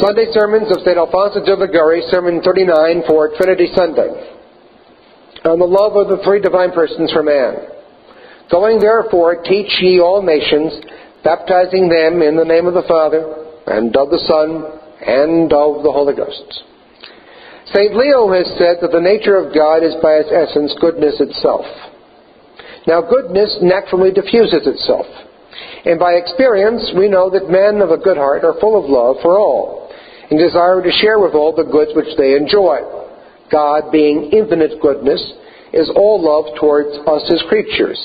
Sunday sermons of St. Alphonsus de Liguori, Sermon 39 for Trinity Sunday, on the love of the three divine persons for man. Going therefore, teach ye all nations, baptizing them in the name of the Father, and of the Son, and of the Holy Ghost. St. Leo has said that the nature of God is by its essence goodness itself. Now, goodness naturally diffuses itself. And by experience, we know that men of a good heart are full of love for all, and desire to share with all the goods which they enjoy. God, being infinite goodness, is all love towards us as creatures.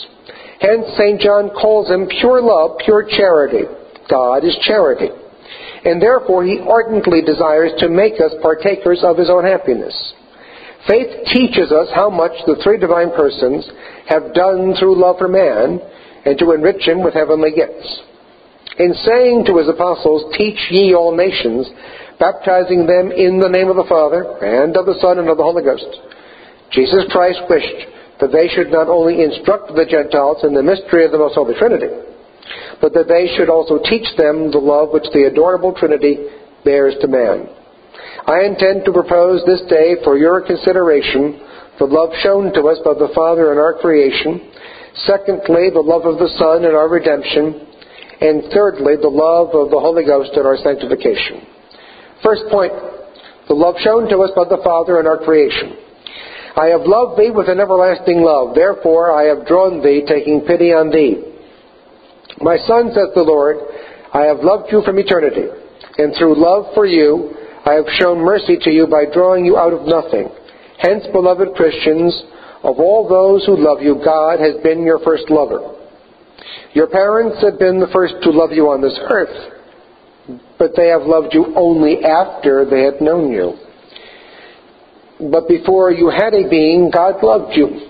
Hence, St. John calls him pure love, pure charity. God is charity and therefore he ardently desires to make us partakers of his own happiness. Faith teaches us how much the three divine persons have done through love for man and to enrich him with heavenly gifts. In saying to his apostles, Teach ye all nations, baptizing them in the name of the Father, and of the Son, and of the Holy Ghost, Jesus Christ wished that they should not only instruct the Gentiles in the mystery of the Most Holy Trinity, but that they should also teach them the love which the adorable Trinity bears to man. I intend to propose this day for your consideration the love shown to us by the Father in our creation, secondly, the love of the Son in our redemption, and thirdly, the love of the Holy Ghost in our sanctification. First point, the love shown to us by the Father in our creation. I have loved thee with an everlasting love, therefore I have drawn thee, taking pity on thee. My son, says the Lord, I have loved you from eternity, and through love for you, I have shown mercy to you by drawing you out of nothing. Hence, beloved Christians, of all those who love you, God has been your first lover. Your parents have been the first to love you on this earth, but they have loved you only after they had known you. But before you had a being, God loved you.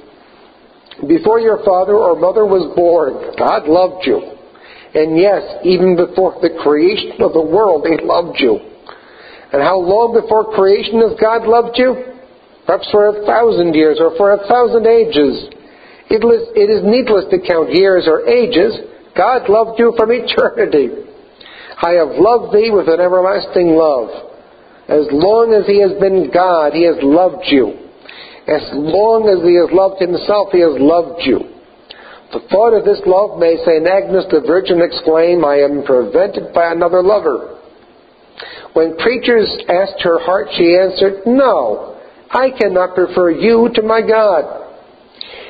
Before your father or mother was born, God loved you. And yes, even before the creation of the world, He loved you. And how long before creation has God loved you? Perhaps for a thousand years or for a thousand ages. It is needless to count years or ages. God loved you from eternity. I have loved thee with an everlasting love. As long as He has been God, He has loved you. As long as He has loved Himself, He has loved you. The thought of this love may St. Agnes the Virgin exclaim, I am prevented by another lover. When preachers asked her heart, she answered, No, I cannot prefer you to my God.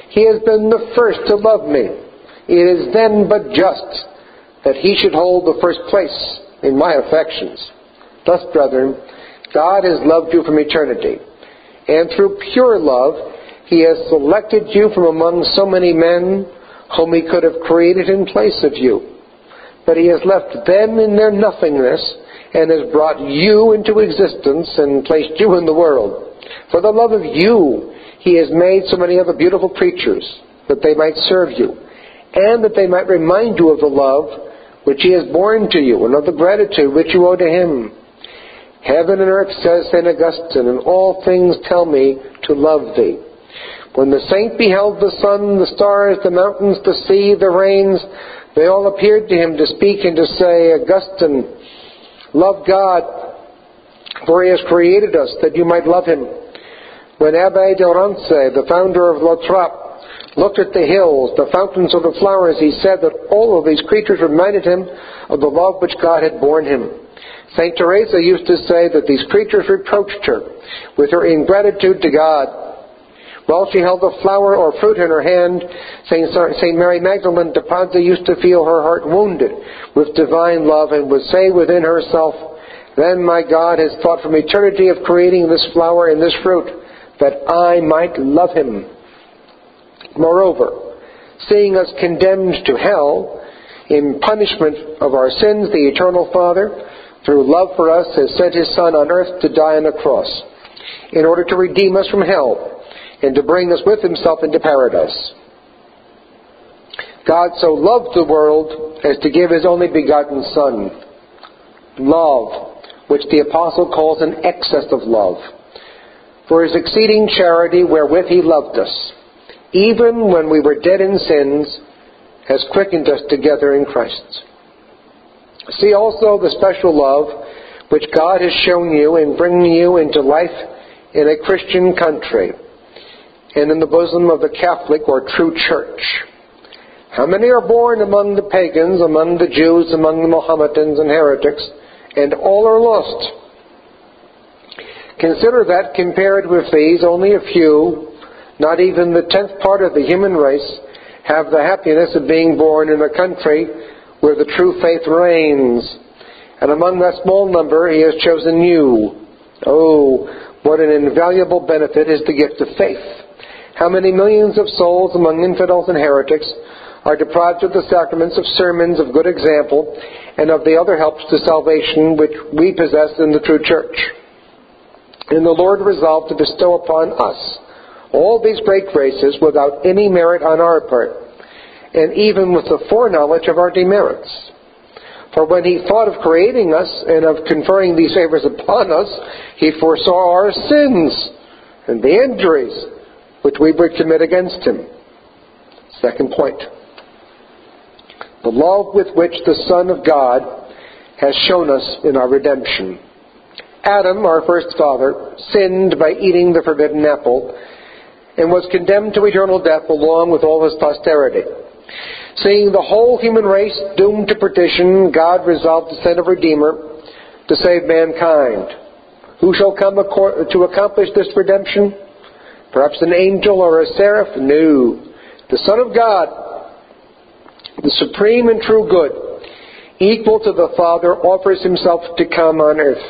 He has been the first to love me. It is then but just that he should hold the first place in my affections. Thus, brethren, God has loved you from eternity, and through pure love, he has selected you from among so many men whom he could have created in place of you. But he has left them in their nothingness and has brought you into existence and placed you in the world. For the love of you, he has made so many other beautiful creatures that they might serve you and that they might remind you of the love which he has borne to you and of the gratitude which you owe to him. Heaven and earth, says St. Augustine, and all things tell me to love thee. When the saint beheld the sun, the stars, the mountains, the sea, the rains, they all appeared to him to speak and to say, Augustine, love God, for he has created us that you might love him. When Abbe de Rance, the founder of La Trappe, looked at the hills, the fountains of the flowers, he said that all of these creatures reminded him of the love which God had borne him. St. Teresa used to say that these creatures reproached her with her ingratitude to God while she held a flower or fruit in her hand, St. Saint Mary Magdalene de Pazzi used to feel her heart wounded with divine love and would say within herself, Then my God has thought from eternity of creating this flower and this fruit, that I might love him. Moreover, seeing us condemned to hell, in punishment of our sins, the Eternal Father, through love for us, has sent his Son on earth to die on the cross, in order to redeem us from hell and to bring us with himself into paradise. God so loved the world as to give his only begotten Son. Love, which the Apostle calls an excess of love. For his exceeding charity wherewith he loved us, even when we were dead in sins, has quickened us together in Christ. See also the special love which God has shown you in bringing you into life in a Christian country and in the bosom of the Catholic or true church. How many are born among the pagans, among the Jews, among the Mohammedans and heretics, and all are lost? Consider that compared with these, only a few, not even the tenth part of the human race, have the happiness of being born in a country where the true faith reigns. And among that small number, he has chosen you. Oh, what an invaluable benefit is the gift of faith. How many millions of souls among infidels and heretics are deprived of the sacraments of sermons of good example and of the other helps to salvation which we possess in the true church. And the Lord resolved to bestow upon us all these great graces without any merit on our part, and even with the foreknowledge of our demerits. For when he thought of creating us and of conferring these favors upon us, he foresaw our sins and the injuries which we would commit against him. Second point the love with which the Son of God has shown us in our redemption. Adam, our first father, sinned by eating the forbidden apple and was condemned to eternal death along with all his posterity. Seeing the whole human race doomed to perdition, God resolved to send a Redeemer to save mankind. Who shall come to accomplish this redemption? Perhaps an angel or a seraph? No. The Son of God the supreme and true good, equal to the Father, offers himself to come on earth,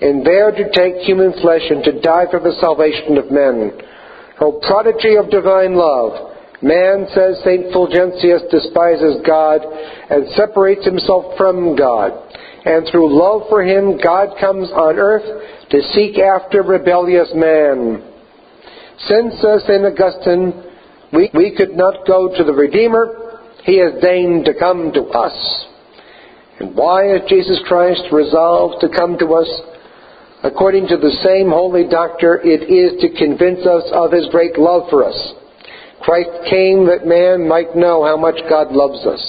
and there to take human flesh and to die for the salvation of men. O prodigy of divine love, man, says St. Fulgentius, despises God and separates himself from God. And through love for him, God comes on earth to seek after rebellious man. Since, says St. Augustine, we, we could not go to the Redeemer, he has deigned to come to us. And why has Jesus Christ resolved to come to us? According to the same holy doctor, it is to convince us of his great love for us. Christ came that man might know how much God loves us.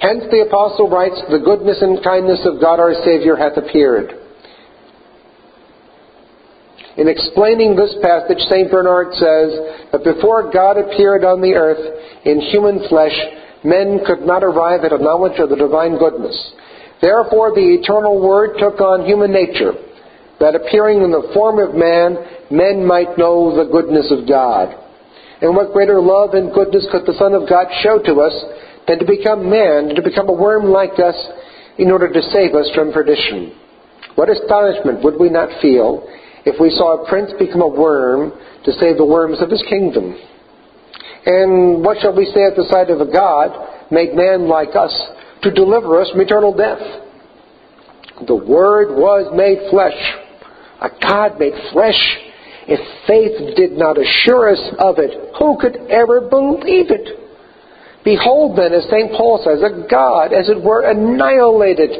Hence the apostle writes, The goodness and kindness of God our Savior hath appeared. In explaining this passage, St. Bernard says that before God appeared on the earth in human flesh, men could not arrive at a knowledge of the divine goodness. Therefore, the eternal Word took on human nature, that appearing in the form of man, men might know the goodness of God. And what greater love and goodness could the Son of God show to us than to become man, to become a worm like us, in order to save us from perdition? What astonishment would we not feel if we saw a prince become a worm to save the worms of his kingdom. And what shall we say at the sight of a God made man like us to deliver us from eternal death? The Word was made flesh. A God made flesh. If faith did not assure us of it, who could ever believe it? Behold then, as St. Paul says, a God, as it were, annihilated.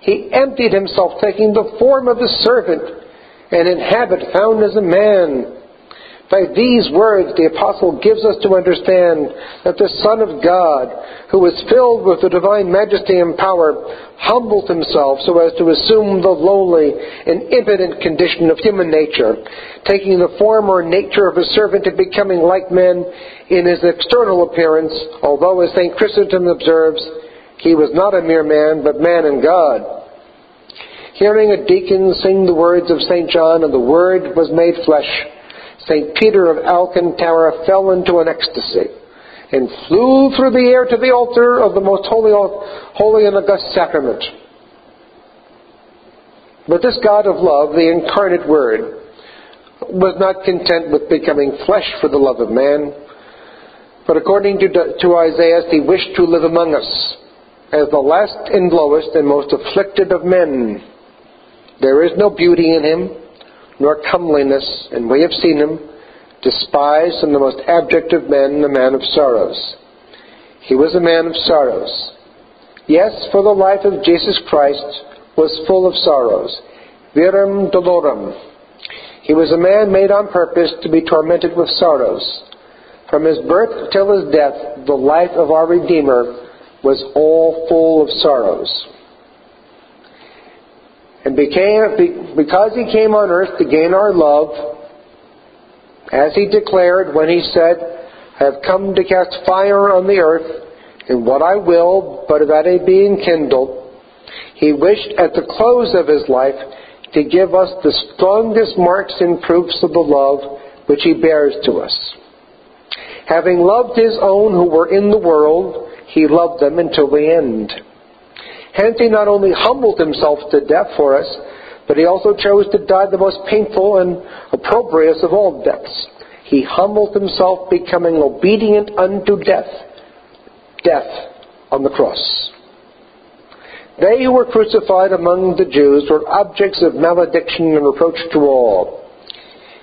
He emptied himself, taking the form of a servant and in habit found as a man. By these words, the apostle gives us to understand that the Son of God, who was filled with the divine majesty and power, humbled himself so as to assume the lowly and impotent condition of human nature, taking the form or nature of a servant and becoming like men in his external appearance, although, as St. Chrysostom observes, he was not a mere man, but man and God. Hearing a deacon sing the words of St. John, and the Word was made flesh, St. Peter of Alcantara fell into an ecstasy and flew through the air to the altar of the most holy, holy and august sacrament. But this God of love, the incarnate Word, was not content with becoming flesh for the love of man, but according to, to Isaiah, he wished to live among us as the last and lowest and most afflicted of men. There is no beauty in him, nor comeliness, and we have seen him, despised and the most abject of men, a man of sorrows. He was a man of sorrows. Yes, for the life of Jesus Christ was full of sorrows. Virum dolorum. He was a man made on purpose to be tormented with sorrows. From his birth till his death, the life of our Redeemer was all full of sorrows. And became, because he came on earth to gain our love, as he declared when he said, I have come to cast fire on the earth, and what I will, but that it be enkindled, he wished at the close of his life to give us the strongest marks and proofs of the love which he bears to us. Having loved his own who were in the world, he loved them until the end. Hence he not only humbled himself to death for us, but he also chose to die the most painful and opprobrious of all deaths. He humbled himself, becoming obedient unto death, death on the cross. They who were crucified among the Jews were objects of malediction and reproach to all.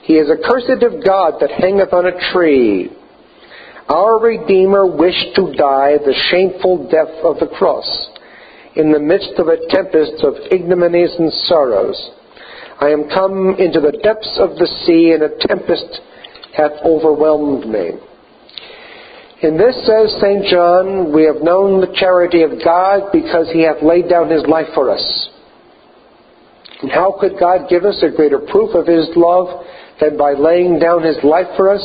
He is accursed of God that hangeth on a tree. Our Redeemer wished to die the shameful death of the cross in the midst of a tempest of ignominies and sorrows. I am come into the depths of the sea, and a tempest hath overwhelmed me. In this, says St. John, we have known the charity of God because he hath laid down his life for us. And how could God give us a greater proof of his love than by laying down his life for us?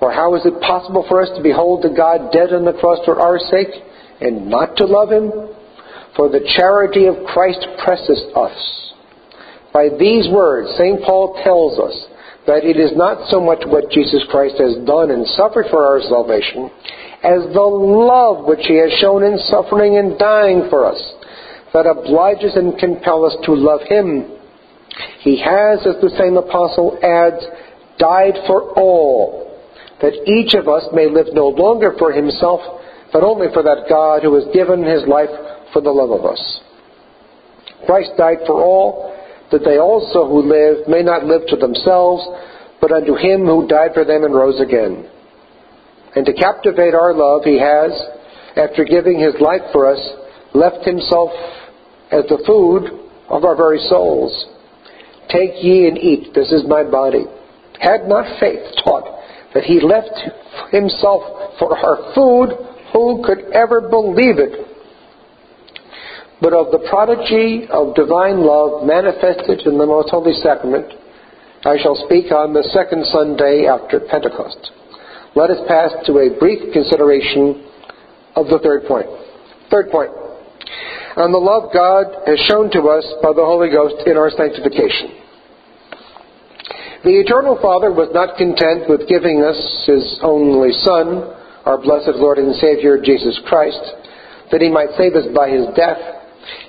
Or how is it possible for us to behold the God dead on the cross for our sake and not to love him? For the charity of Christ presses us. By these words, St. Paul tells us that it is not so much what Jesus Christ has done and suffered for our salvation, as the love which he has shown in suffering and dying for us, that obliges and compels us to love him. He has, as the same apostle adds, died for all, that each of us may live no longer for himself, but only for that God who has given his life for the love of us. Christ died for all, that they also who live may not live to themselves, but unto him who died for them and rose again. And to captivate our love, he has, after giving his life for us, left himself as the food of our very souls. Take ye and eat, this is my body. Had not faith taught that he left himself for our food, who could ever believe it? But of the prodigy of divine love manifested in the most holy sacrament, I shall speak on the second Sunday after Pentecost. Let us pass to a brief consideration of the third point. Third point. On the love God has shown to us by the Holy Ghost in our sanctification. The Eternal Father was not content with giving us His only Son, our blessed Lord and Savior Jesus Christ, that He might save us by His death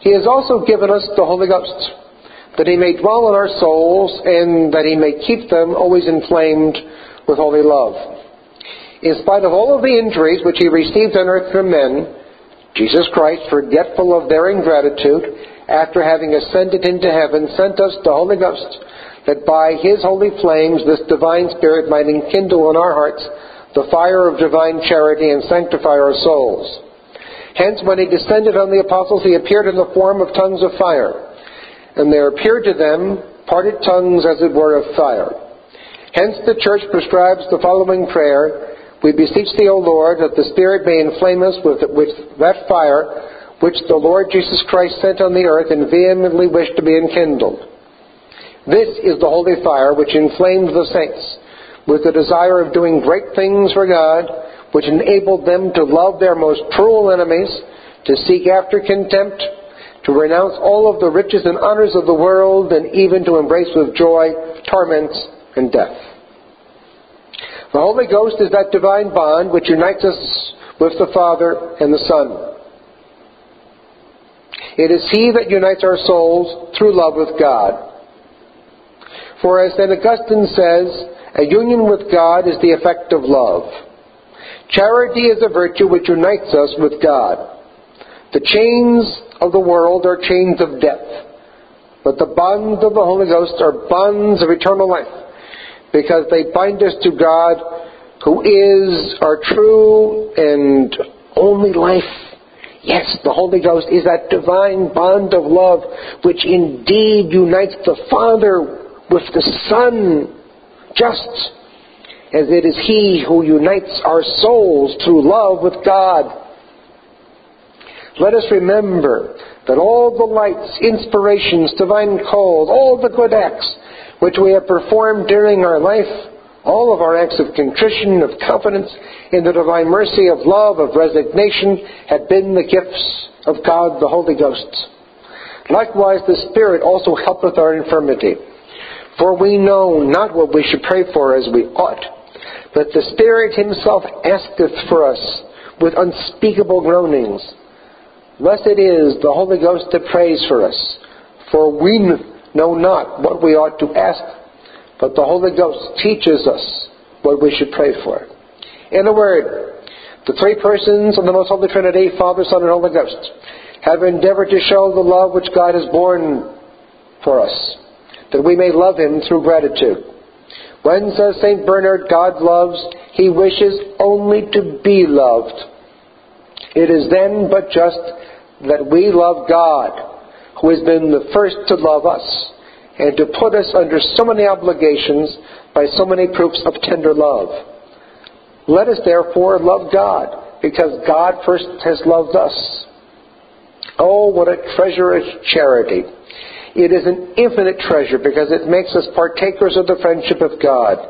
he has also given us the Holy Ghost, that He may dwell in our souls and that He may keep them always inflamed with holy love. In spite of all of the injuries which He received on earth from men, Jesus Christ, forgetful of their ingratitude, after having ascended into heaven, sent us the Holy Ghost, that by His holy flames this divine Spirit might enkindle in our hearts the fire of divine charity and sanctify our souls. Hence, when he descended on the apostles, he appeared in the form of tongues of fire. And there appeared to them parted tongues, as it were, of fire. Hence, the church prescribes the following prayer We beseech thee, O Lord, that the Spirit may inflame us with, with that fire which the Lord Jesus Christ sent on the earth and vehemently wished to be enkindled. This is the holy fire which inflamed the saints with the desire of doing great things for God which enabled them to love their most cruel enemies, to seek after contempt, to renounce all of the riches and honors of the world, and even to embrace with joy torments and death. The Holy Ghost is that divine bond which unites us with the Father and the Son. It is He that unites our souls through love with God. For as St. Augustine says, a union with God is the effect of love. Charity is a virtue which unites us with God. The chains of the world are chains of death, but the bonds of the Holy Ghost are bonds of eternal life, because they bind us to God, who is our true and only life. Yes, the Holy Ghost is that divine bond of love which indeed unites the Father with the Son, just as it is He who unites our souls through love with God. Let us remember that all the lights, inspirations, divine calls, all the good acts which we have performed during our life, all of our acts of contrition, of confidence in the divine mercy, of love, of resignation, have been the gifts of God the Holy Ghost. Likewise, the Spirit also helpeth our infirmity. For we know not what we should pray for as we ought, but the Spirit Himself asketh for us with unspeakable groanings. Blessed is the Holy Ghost that prays for us, for we know not what we ought to ask, but the Holy Ghost teaches us what we should pray for. In a word, the three persons of the Most Holy Trinity, Father, Son, and Holy Ghost, have endeavored to show the love which God has borne for us, that we may love Him through gratitude. When, says St. Bernard, God loves, He wishes only to be loved. It is then but just that we love God, who has been the first to love us, and to put us under so many obligations by so many proofs of tender love. Let us therefore love God, because God first has loved us. Oh, what a treasure is charity. It is an infinite treasure because it makes us partakers of the friendship of God.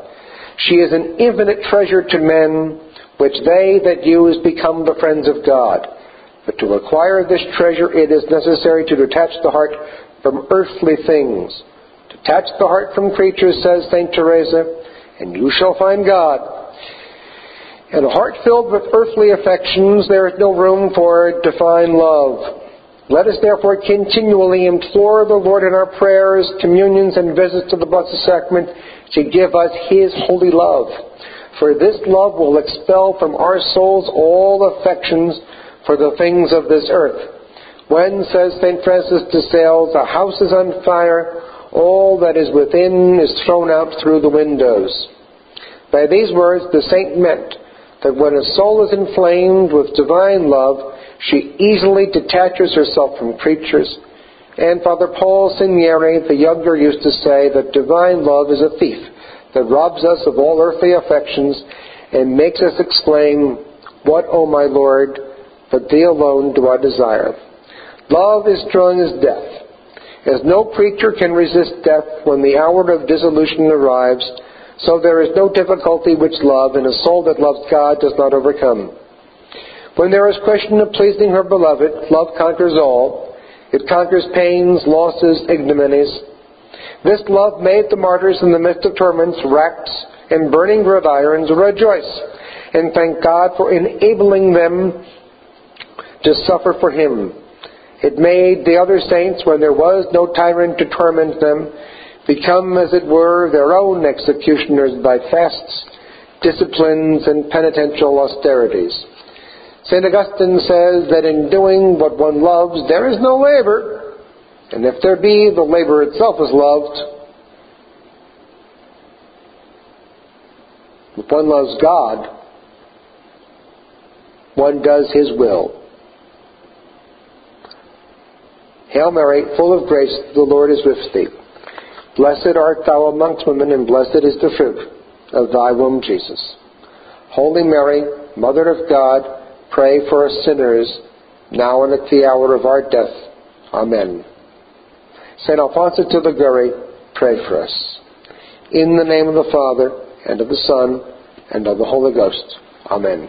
She is an infinite treasure to men, which they that use become the friends of God. But to acquire this treasure, it is necessary to detach the heart from earthly things. Detach the heart from creatures, says St. Teresa, and you shall find God. In a heart filled with earthly affections, there is no room for divine love. Let us therefore continually implore the Lord in our prayers, communions, and visits to the Blessed Sacrament to give us His holy love. For this love will expel from our souls all affections for the things of this earth. When, says St. Francis de Sales, a house is on fire, all that is within is thrown out through the windows. By these words, the saint meant that when a soul is inflamed with divine love, she easily detaches herself from creatures. And Father Paul Segneri, the younger, used to say that divine love is a thief that robs us of all earthly affections and makes us exclaim, What, O my Lord, but thee alone do I desire. Love is strong as death. As no creature can resist death when the hour of dissolution arrives, so there is no difficulty which love in a soul that loves God does not overcome. When there is question of pleasing her beloved, love conquers all. It conquers pains, losses, ignominies. This love made the martyrs in the midst of torments, racks, and burning gridirons rejoice and thank God for enabling them to suffer for him. It made the other saints, when there was no tyrant to torment them, become, as it were, their own executioners by fasts, disciplines, and penitential austerities. St. Augustine says that in doing what one loves, there is no labor, and if there be, the labor itself is loved. If one loves God, one does His will. Hail Mary, full of grace, the Lord is with thee. Blessed art thou amongst women, and blessed is the fruit of thy womb, Jesus. Holy Mary, Mother of God, pray for us sinners, now and at the hour of our death. Amen. St. Alphonsus de Liguori, pray for us. In the name of the Father, and of the Son, and of the Holy Ghost. Amen.